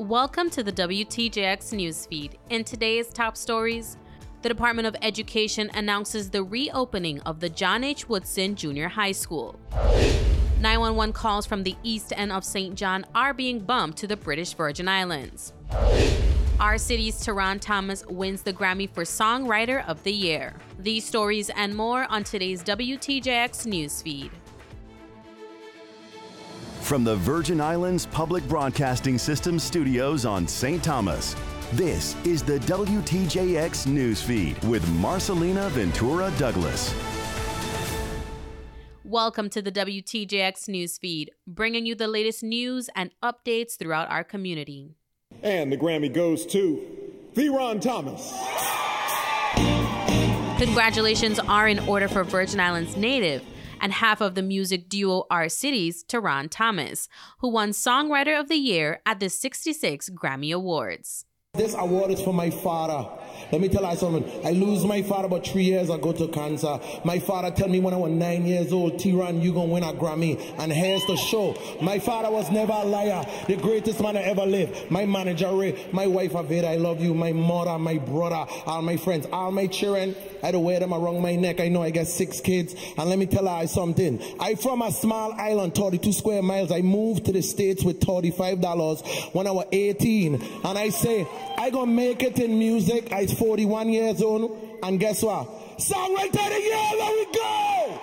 Welcome to the WTJX newsfeed. In today's top stories, the Department of Education announces the reopening of the John H. Woodson Junior High School. 911 calls from the east end of St. John are being bumped to the British Virgin Islands. R. City's Theron Thomas wins the Grammy for Songwriter of the Year. These stories and more on today's WTJX newsfeed. From the Virgin Islands Public Broadcasting System studios on St. Thomas, this is the WTJX newsfeed with Marcelina Ventura Douglas. Welcome to the WTJX newsfeed, bringing you the latest news and updates throughout our community. And the Grammy goes to Theron Thomas. Congratulations are in order for Virgin Islands native and half of the music duo R. City's, Theron Thomas, who won Songwriter of the Year at the 66 Grammy Awards. This award is for my father. Let me tell you something. I lose my father about three years ago to cancer. My father tell me when I was nine years old, T-Ron, you gonna win a Grammy. And here's the show. My father was never a liar. The greatest man I ever lived. My manager, Ray. My wife, Aveda, I love you. My mother, my brother, all my friends, all my children. I to wear them around my neck. I know I got six kids. And let me tell you something. I from a small island, 32 square miles. I moved to the States with $35 when I was 18. And I say, I gonna make it in music. I 41 years old, and guess what? Songwriter of the year. There we go.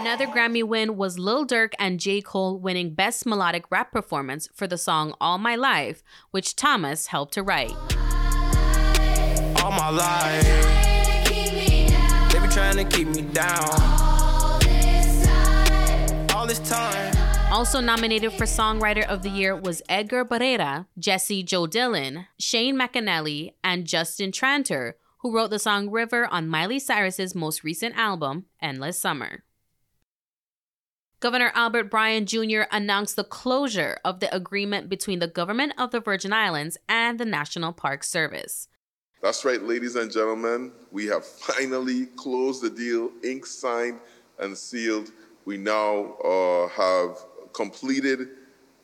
Another Grammy win was Lil Durk and J. Cole winning Best Melodic Rap Performance for the song All My Life, which Thomas helped to write. All my life, they be trying to keep me down. All this time. Also nominated for Songwriter of the Year was Edgar Barrera, Jesse Joe Dillon, Shane McAnally, and Justin Tranter, who wrote the song River on Miley Cyrus's most recent album, Endless Summer. Governor Albert Bryan Jr. announced the closure of the agreement between the government of the Virgin Islands and the National Park Service. That's right, ladies and gentlemen. We have finally closed the deal, ink signed and sealed. We now uh, have completed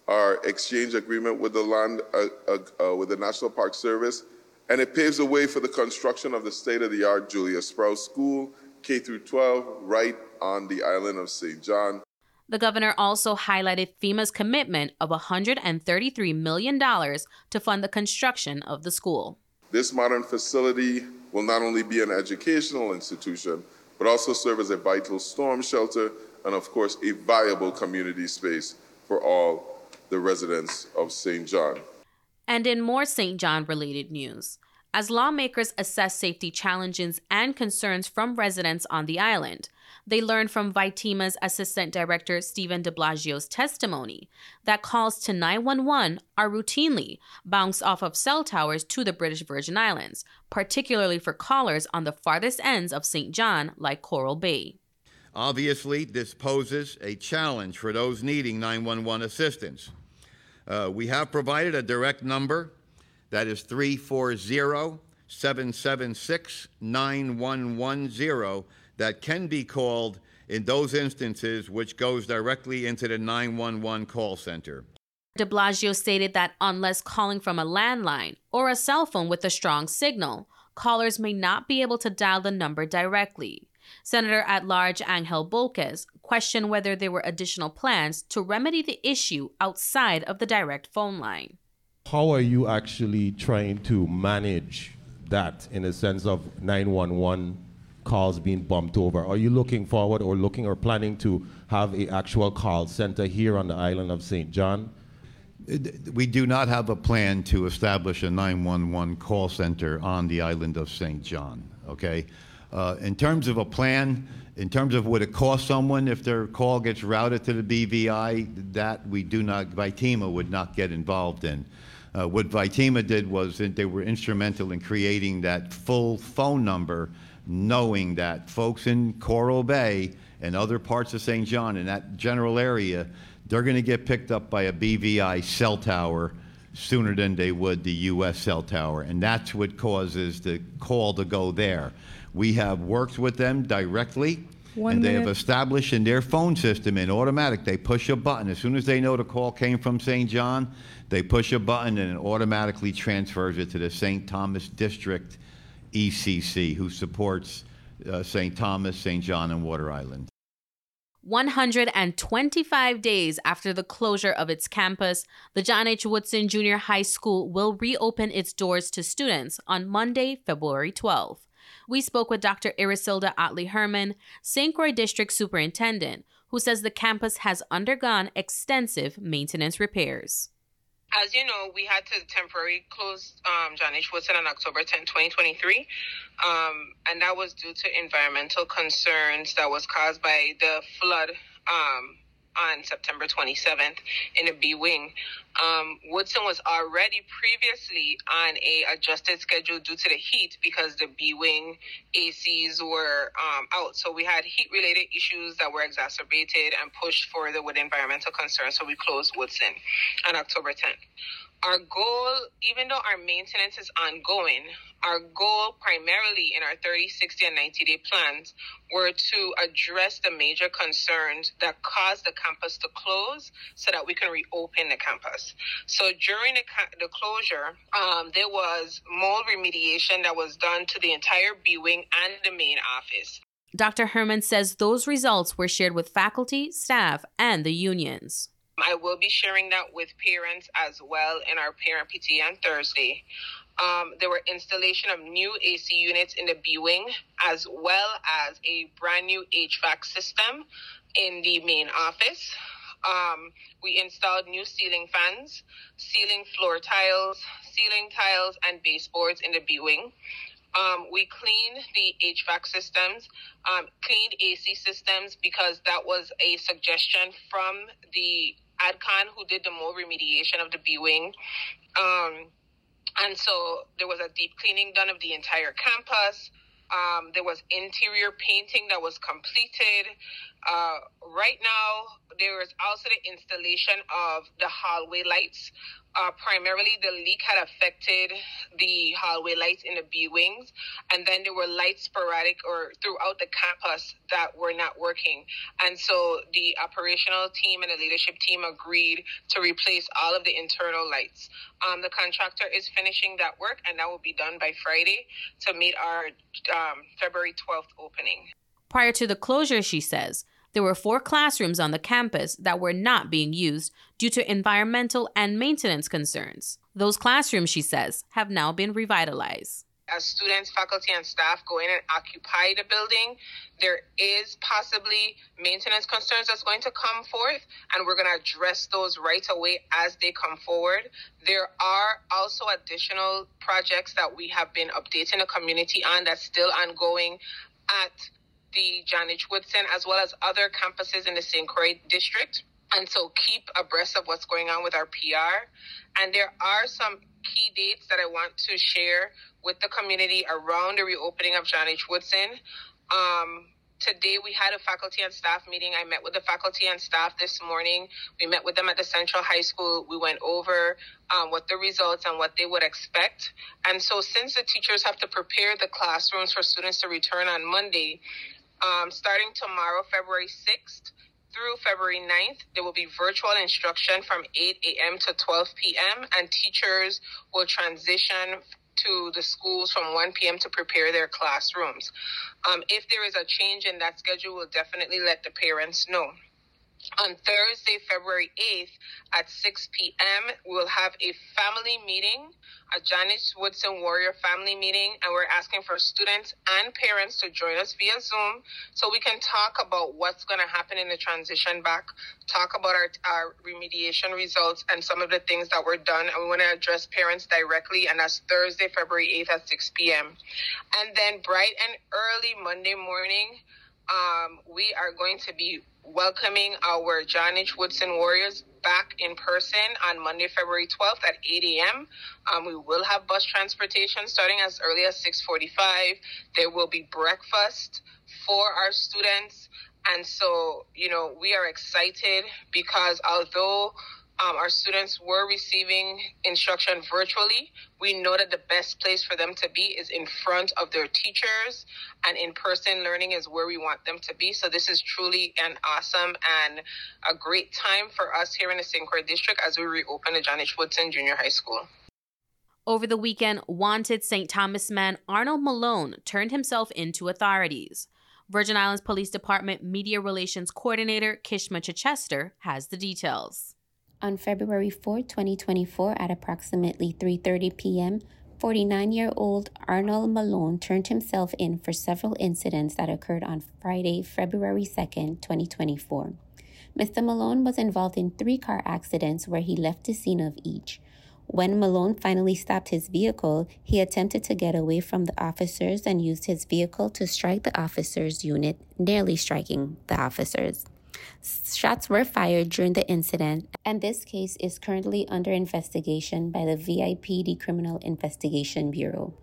our exchange agreement with the land uh, uh, uh, with the National Park Service, and it paves the way for the construction of the state-of-the-art Julius Sprauve School, K through 12, right on the island of St. John. The governor also highlighted FEMA's commitment of $133 million to fund the construction of the school. This modern facility will not only be an educational institution, but also serve as a vital storm shelter and, of course, a viable community space for all the residents of St. John. And in more St. John related news, as lawmakers assess safety challenges and concerns from residents on the island, they learned from VITEMA's Assistant Director Stephen DeBlasio's testimony that calls to 911 are routinely bounced off of cell towers to the British Virgin Islands, particularly for callers on the farthest ends of St. John, like Coral Bay. Obviously, this poses a challenge for those needing 911 assistance. Uh, we have provided a direct number that is 340 776 9110 that can be called in those instances, which goes directly into the 911 call center. DeBlasio stated that unless calling from a landline or a cell phone with a strong signal, callers may not be able to dial the number directly. Senator at large Angel Bolques questioned whether there were additional plans to remedy the issue outside of the direct phone line. How are you actually trying to manage that in a sense of 911 calls being bumped over? Are you looking forward or looking or planning to have a actual call center here on the island of St. John? Uh, we do not have a plan to establish a 911 call center on the island of St. John, okay? Uh, in terms of a plan, in terms of what it costs someone if their call gets routed to the BVI, that we do not, VITEMA would not get involved in. Uh, what VITEMA did was they were instrumental in creating that full phone number, knowing that folks in Coral Bay and other parts of St. John in that general area, they're going to get picked up by a BVI cell tower sooner than they would the U.S. cell tower, and that's what causes the call to go there. We have worked with them directly One and they have established in their phone system in automatic, they push a button. As soon as they know the call came from St. John, they push a button and it automatically transfers it to the St. Thomas District ECC, who supports uh, St. Thomas, St. John, and Water Island. 125 days after the closure of its campus, the John H. Woodson Junior High School will reopen its doors to students on Monday, February 12. We spoke with Dr. Irisilda Otley Herman, St. Croix District Superintendent, who says the campus has undergone extensive maintenance repairs. As you know, we had to temporarily close um, John H. Woodson on October 10, 2023. Um, and that was due to environmental concerns that was caused by the flood um, on September 27th in the B wing. Um, Woodson was already previously on a adjusted schedule due to the heat because the B wing ACs were um, out. So we had heat related issues that were exacerbated and pushed further with environmental concerns. So we closed Woodson on October 10th. Our goal, even though our maintenance is ongoing, our goal primarily in our 30, 60, and 90 day plans were to address the major concerns that caused the campus to close so that we can reopen the campus. So during the, the closure, um, there was mold remediation that was done to the entire B wing and the main office. Dr. Herman says those results were shared with faculty, staff, and the unions. I will be sharing that with parents as well in our parent PT on Thursday. Um, there were installation of new AC units in the B wing, as well as a brand new HVAC system in the main office. Um, we installed new ceiling fans, ceiling floor tiles, ceiling tiles, and baseboards in the B wing. Um, we cleaned the HVAC systems, um, cleaned AC systems because that was a suggestion from the ADCON who did the mold remediation of the B wing. Um, and so there was a deep cleaning done of the entire campus. Um, there was interior painting that was completed. Uh, right now, there is also the installation of the hallway lights. Uh, primarily, the leak had affected the hallway lights in the B wings, and then there were lights sporadic or throughout the campus that were not working. And so the operational team and the leadership team agreed to replace all of the internal lights. Um, the contractor is finishing that work, and that will be done by Friday to meet our um, February 12th opening. Prior to the closure, she says, there were four classrooms on the campus that were not being used due to environmental and maintenance concerns. Those classrooms, she says, have now been revitalized. As students, faculty, and staff go in and occupy the building, there is possibly maintenance concerns that's going to come forth, and we're going to address those right away as they come forward. There are also additional projects that we have been updating the community on that's still ongoing at the John H. Woodson, as well as other campuses in the St. Croix district. And so keep abreast of what's going on with our PR. And there are some key dates that I want to share with the community around the reopening of John H. Woodson. Um, today we had a faculty and staff meeting. I met with the faculty and staff this morning. We met with them at the Central High School. We went over um, what the results and what they would expect. And so since the teachers have to prepare the classrooms for students to return on Monday, um, starting tomorrow, February 6th, through February 9th, there will be virtual instruction from 8 a.m. to 12 p.m., and teachers will transition to the schools from 1 p.m. to prepare their classrooms. Um, if there is a change in that schedule, we'll definitely let the parents know. On Thursday, February 8th at 6 p.m., we'll have a family meeting, a John H. Woodson Warrior family meeting, and we're asking for students and parents to join us via Zoom so we can talk about what's going to happen in the transition back, talk about our, our remediation results and some of the things that were done. And we want to address parents directly, and that's Thursday, February 8th at 6 p.m. And then bright and early Monday morning, um, we are going to be welcoming our John H. Woodson Warriors back in person on Monday, February 12th at 8 a.m. Um, we will have bus transportation starting as early as 6:45. There will be breakfast for our students, and so you know we are excited because although um, our students were receiving instruction virtually. We know that the best place for them to be is in front of their teachers, and in person learning is where we want them to be. So, this is truly an awesome and a great time for us here in the St. Croix district as we reopen the John H. Woodson Junior High School. Over the weekend, wanted St. Thomas man Arnold Malone turned himself into authorities. Virgin Islands Police Department Media Relations Coordinator Kishma Chichester has the details. On February 4, 2024, at approximately 3:30 p.m., 49-year-old Arnold Malone turned himself in for several incidents that occurred on Friday, February 2, 2024. Mr. Malone was involved in three car accidents where he left the scene of each. When Malone finally stopped his vehicle, he attempted to get away from the officers and used his vehicle to strike the officers' unit, nearly striking the officers. Shots were fired during the incident, and this case is currently under investigation by the VIPD Criminal Investigation Bureau.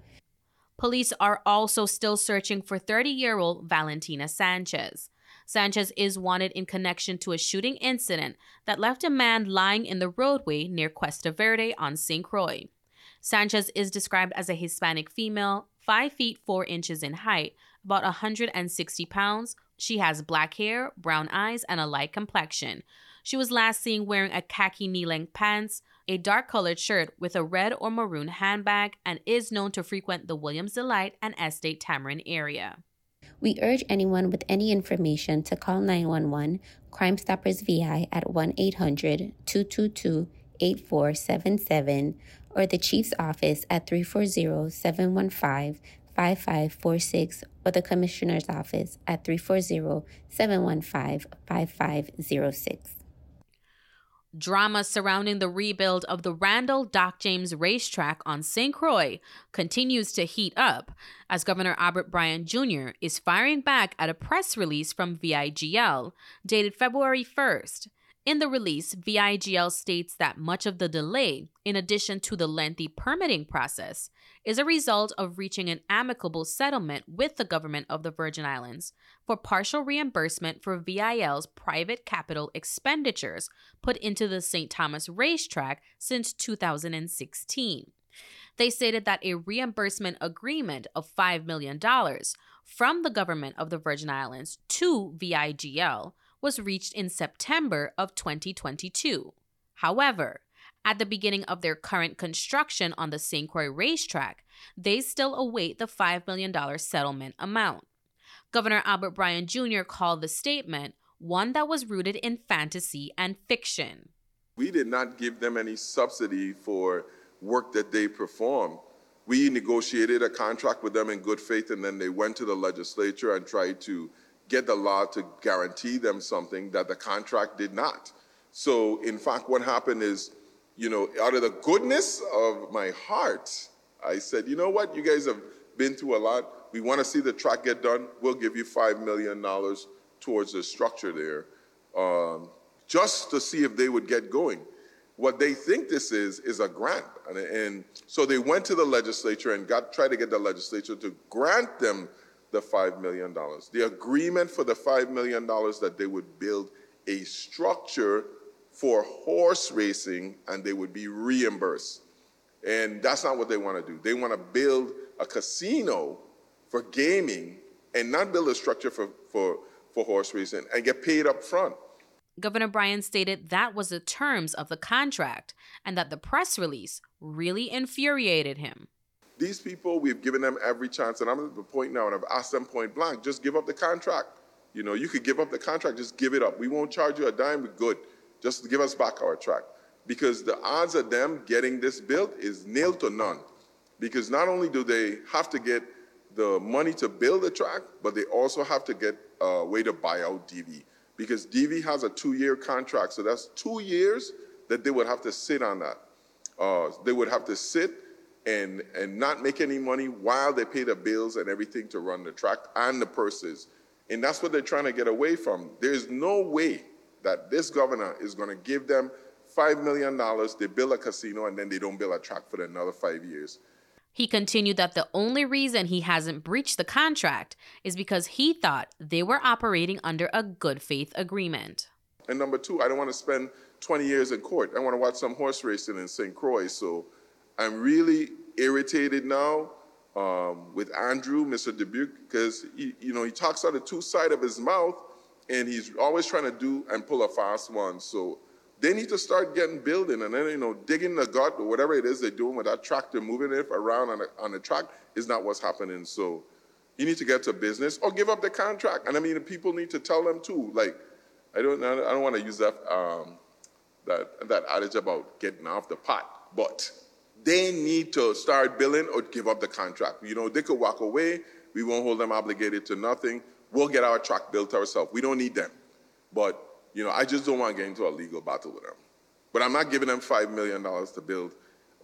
Police are also still searching for 30 year old Valentina Sanchez. Sanchez is wanted in connection to a shooting incident that left a man lying in the roadway near Cuesta Verde on St. Croix. Sanchez is described as a Hispanic female, 5 feet 4 inches in height, about 160 pounds, she has black hair, brown eyes, and a light complexion. She was last seen wearing a khaki knee length pants, a dark colored shirt with a red or maroon handbag, and is known to frequent the Williams Delight and Estate Tamarind area. We urge anyone with any information to call 911 Crime Stoppers VI at 1 800 222 8477 or the Chief's office at 340 715 5546 or the Commissioner's Office at 340 715 5506. Drama surrounding the rebuild of the Randall Doc James racetrack on St. Croix continues to heat up as Governor Albert Bryan Jr. is firing back at a press release from VIGL dated February 1st in the release, VIGL states that much of the delay, in addition to the lengthy permitting process, is a result of reaching an amicable settlement with the government of the Virgin Islands for partial reimbursement for VIGL's private capital expenditures put into the St. Thomas racetrack since 2016. They stated that a reimbursement agreement of $5 million from the government of the Virgin Islands to VIGL was reached in September of 2022. However, at the beginning of their current construction on the St. Croix racetrack, they still await the $5 million settlement amount. Governor Albert Bryan Jr. called the statement one that was rooted in fantasy and fiction. We did not give them any subsidy for work that they performed. We negotiated a contract with them in good faith, and then they went to the legislature and tried to get the law to guarantee them something that the contract did not. So, in fact, what happened is, you know, out of the goodness of my heart, I said, you know what, you guys have been through a lot. We want to see the track get done. We'll give you $5 million towards the structure there, um, just to see if they would get going. What they think this is, is a grant. And, and so they went to the legislature and got tried to get the legislature to grant them the $5 million. The agreement for the $5 million that they would build a structure for horse racing and they would be reimbursed. And that's not what they want to do. They want to build a casino for gaming and not build a structure for, for, for horse racing and get paid up front. Governor Bryan stated that was the terms of the contract and that the press release really infuriated him. These people, we've given them every chance, and I'm at the point now, and I've asked them point blank, just give up the contract. You know, you could give up the contract, just give it up. We won't charge you a dime, we're good. Just give us back our track. Because the odds of them getting this built is nil to none. Because not only do they have to get the money to build the track, but they also have to get a way to buy out DV. Because DV has a two-year contract, so that's two years that they would have to sit on that. Uh, they would have to sit and, and not make any money while they pay the bills and everything to run the track and the purses. And that's what they're trying to get away from. There's no way that this governor is going to give them $5 million, they build a casino, and then they don't build a track for another five years. He continued that the only reason he hasn't breached the contract is because he thought they were operating under a good faith agreement. And number two, I don't want to spend 20 years in court. I want to watch some horse racing in St. Croix. So I'm really irritated now um, with Andrew, Mr. Dubuque, because he, you know he talks out of two sides of his mouth, and he's always trying to do and pull a fast one. So they need to start getting building, and then you know digging the gut or whatever it is they're doing with that tractor, moving it around on the, on the track is not what's happening. So you need to get to business or give up the contract. And I mean, people need to tell them too. Like I don't I don't want to use that um, that that adage about getting off the pot, but they need to start billing or give up the contract. You know, they could walk away. We won't hold them obligated to nothing. We'll get our track built ourselves. We don't need them. But, you know, I just don't want to get into a legal battle with them. But I'm not giving them $5 million to build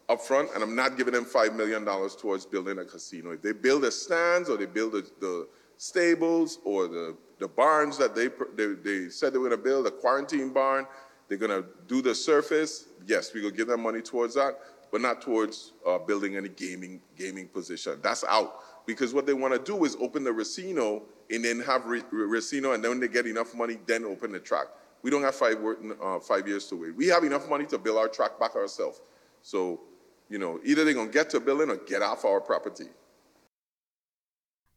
up front, and I'm not giving them $5 million towards building a casino. If they build the stands or they build the, the stables or the, the barns that they, they, they said they were going to build, a quarantine barn, they're going to do the surface, yes, we will give them money towards that but not towards uh, building any gaming gaming position. That's out because what they want to do is open the Racino and then have Racino, and then when they get enough money, then open the track. We don't have five uh, five years to wait. We have enough money to build our track back ourselves. So, you know, either they're gonna get to building or get off our property.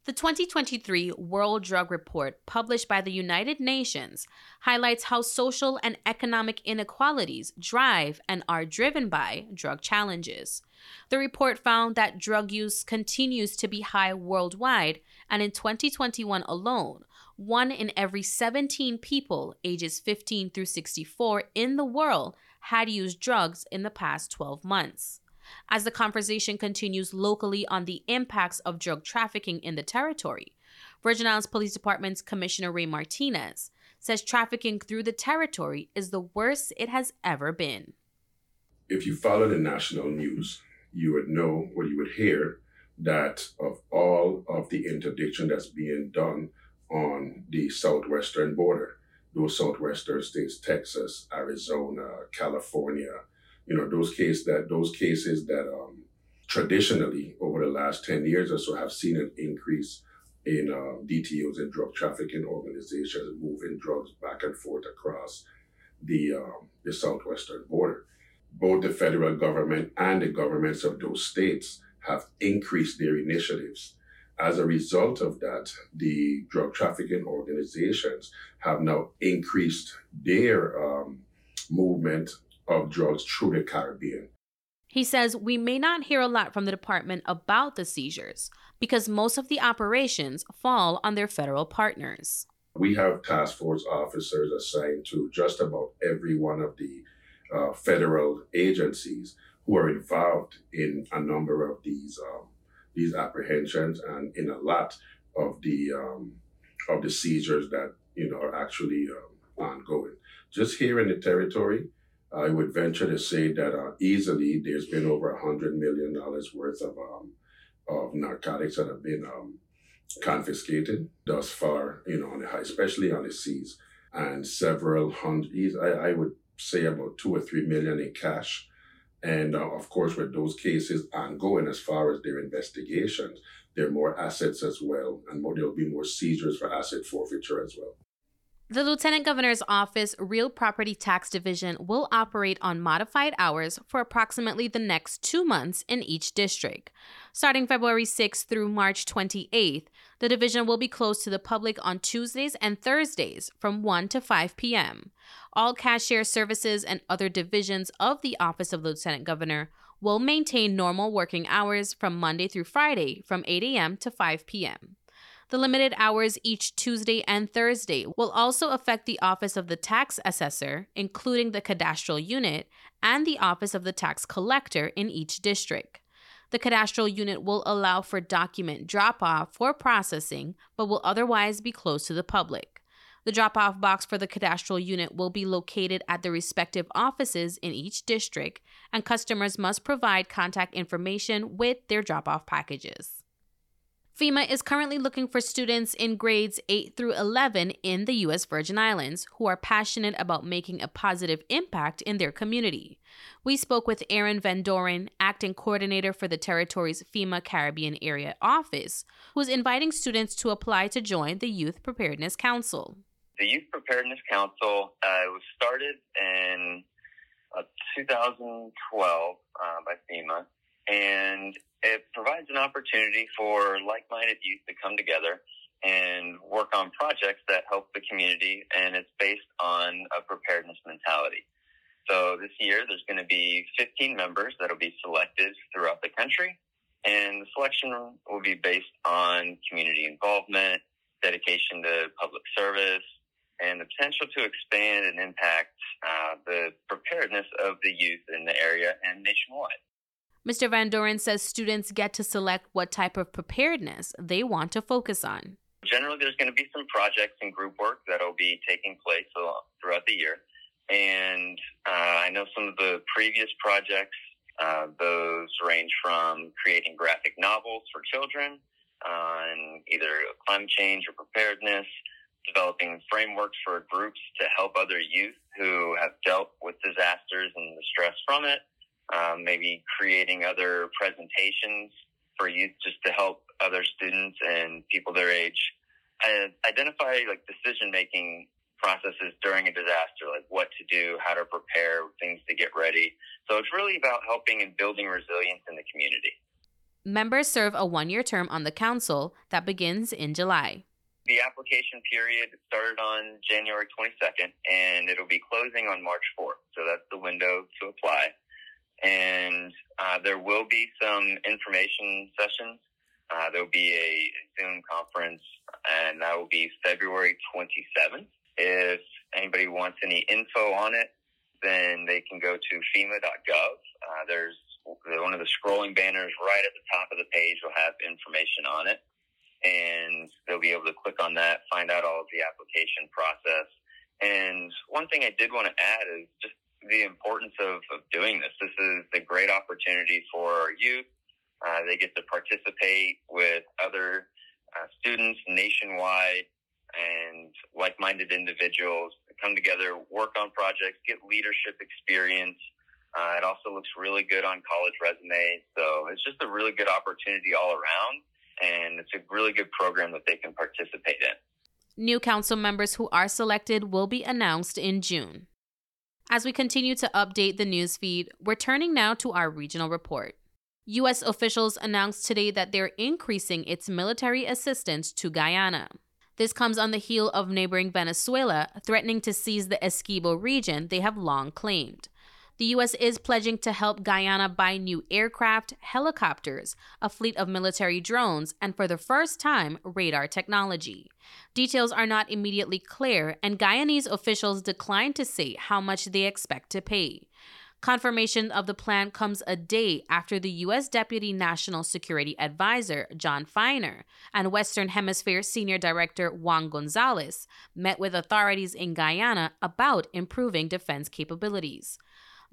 The 2023 World Drug Report, published by the United Nations, highlights how social and economic inequalities drive and are driven by drug challenges. The report found that drug use continues to be high worldwide, and in 2021 alone, one in every 17 people ages 15 through 64 in the world had used drugs in the past 12 months. As the conversation continues locally on the impacts of drug trafficking in the territory, Virgin Islands Police Department's Commissioner Ray Martinez says trafficking through the territory is the worst it has ever been. If you follow the national news, you would know or you would hear that of all of the interdiction that's being done on the southwestern border, those southwestern states, Texas, Arizona, California, you know those cases that those cases that um, traditionally over the last 10 years or so have seen an increase in uh, DTOs and drug trafficking organizations moving drugs back and forth across the um, the southwestern border. Both the federal government and the governments of those states have increased their initiatives. As a result of that, the drug trafficking organizations have now increased their um, movement of drugs through the Caribbean. He says we may not hear a lot from the department about the seizures because most of the operations fall on their federal partners. We have task force officers assigned to just about every one of the uh, federal agencies who are involved in a number of these um, these apprehensions and in a lot of the um, of the seizures that you know are actually um, ongoing. Just here in the territory, I would venture to say that uh, easily there's been over a hundred million dollars worth of um, of narcotics that have been um, confiscated thus far. You know, on the high, especially on the seas, and several hundred. I, I would say about two or three million in cash. And uh, of course, with those cases ongoing as far as their investigations, there are more assets as well, and more, there'll be more seizures for asset forfeiture as well. The Lieutenant Governor's Office Real Property Tax Division will operate on modified hours for approximately the next two months in each district. Starting February 6th through March 28th, the division will be closed to the public on Tuesdays and Thursdays from 1 to 5 p.m. All cashier services and other divisions of the Office of Lieutenant Governor will maintain normal working hours from Monday through Friday from 8 a.m. to 5 p.m. The limited hours each Tuesday and Thursday will also affect the Office of the Tax Assessor, including the cadastral unit, and the Office of the Tax Collector in each district. The cadastral unit will allow for document drop off for processing, but will otherwise be closed to the public. The drop off box for the cadastral unit will be located at the respective offices in each district, and customers must provide contact information with their drop off packages. FEMA is currently looking for students in grades 8 through 11 in the U.S. Virgin Islands who are passionate about making a positive impact in their community. We spoke with Aaron Van Doren, acting coordinator for the territory's FEMA Caribbean Area Office, who is inviting students to apply to join the Youth Preparedness Council. the Youth Preparedness Council uh, was started in uh, 2012 uh, by FEMA, and it provides an opportunity for like-minded youth to come together and work on projects that help the community, and it's based on a preparedness mentality. So this year, there's going to be 15 members that will be selected throughout the country, and the selection will be based on community involvement, dedication to public service, and the potential to expand and impact uh, the preparedness of the youth in the area and nationwide. Mr. Van Doren says students get to select what type of preparedness they want to focus on. Generally, there's going to be some projects and group work that'll be taking place throughout the year. And uh, I know some of the previous projects, uh, those range from creating graphic novels for children on either climate change or preparedness, developing frameworks for groups to help other youth who have dealt with disasters and the stress from it, um, maybe creating other presentations for youth just to help other students and people their age identify like decision making processes during a disaster, like what to do, how to prepare, things to get ready. So it's really about helping and building resilience in the community. Members serve a one year term on the council that begins in July. The application period started on January 22nd and it'll be closing on March 4th. So that's the window to apply. And uh, there will be some information sessions. Uh, there will be a Zoom conference and that will be February 27th. If anybody wants any info on it, then they can go to FEMA.gov. Uh, there's one of the scrolling banners right at the top of the page will have information on it. And they'll be able to click on that, find out all of the application process. And one thing I did want to add is just the importance of, of doing this. This is a great opportunity for youth. Uh, they get to participate with other uh, students nationwide and like-minded individuals come together, work on projects, get leadership experience. Uh, it also looks really good on college resumes. So it's just a really good opportunity all around. And it's a really good program that they can participate in. New council members who are selected will be announced in June. As we continue to update the newsfeed, we're turning now to our regional report. U.S. officials announced today that they're increasing its military assistance to Guyana. This comes on the heel of neighboring Venezuela threatening to seize the Essequibo region they have long claimed. The U.S. is pledging to help Guyana buy new aircraft, helicopters, a fleet of military drones, and for the first time, radar technology. Details are not immediately clear, and Guyanese officials declined to say how much they expect to pay. Confirmation of the plan comes a day after the U.S. Deputy National Security Advisor, John Finer, and Western Hemisphere Senior Director Juan Gonzalez met with authorities in Guyana about improving defense capabilities.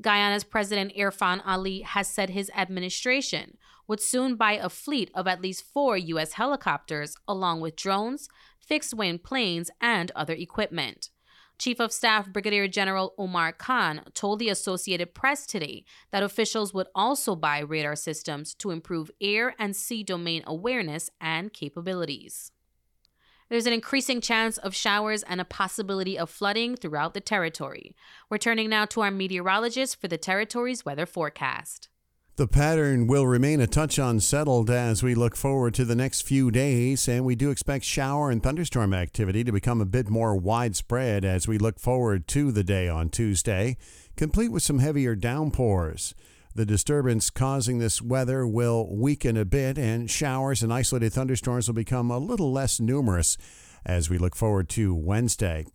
Guyana's President Irfaan Ali has said his administration would soon buy a fleet of at least four U.S. helicopters, along with drones, fixed wing planes, and other equipment. Chief of Staff Brigadier General Omar Khan told the Associated Press today that officials would also buy radar systems to improve air and sea domain awareness and capabilities. There's an increasing chance of showers and a possibility of flooding throughout the territory. We're turning now to our meteorologist for the territory's weather forecast. The pattern will remain a touch unsettled as we look forward to the next few days, and we do expect shower and thunderstorm activity to become a bit more widespread as we look forward to the day on Tuesday, complete with some heavier downpours. The disturbance causing this weather will weaken a bit, and showers and isolated thunderstorms will become a little less numerous as we look forward to Wednesday.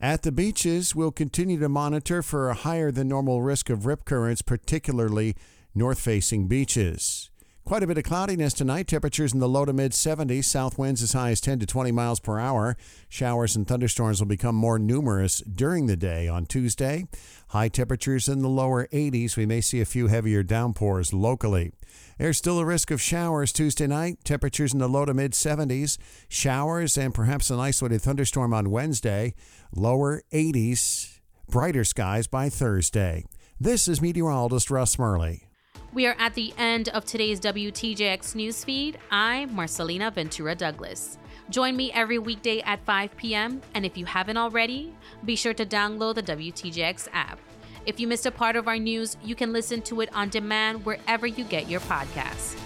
At the beaches, we'll continue to monitor for a higher than normal risk of rip currents, particularly north facing beaches. Quite a bit of cloudiness tonight. Temperatures in the low to mid 70s. South winds as high as 10 to 20 miles per hour. Showers and thunderstorms will become more numerous during the day on Tuesday. High temperatures in the lower 80s. We may see a few heavier downpours locally. There's still a risk of showers Tuesday night. Temperatures in the low to mid 70s. Showers and perhaps an isolated thunderstorm on Wednesday. Lower 80s. Brighter skies by Thursday. This is meteorologist Russ Murley. We are at the end of today's WTJX newsfeed. I'm Marcelina Ventura Douglas. Join me every weekday at 5 p.m., and if you haven't already, be sure to download the WTJX app. If you missed a part of our news, you can listen to it on demand wherever you get your podcasts.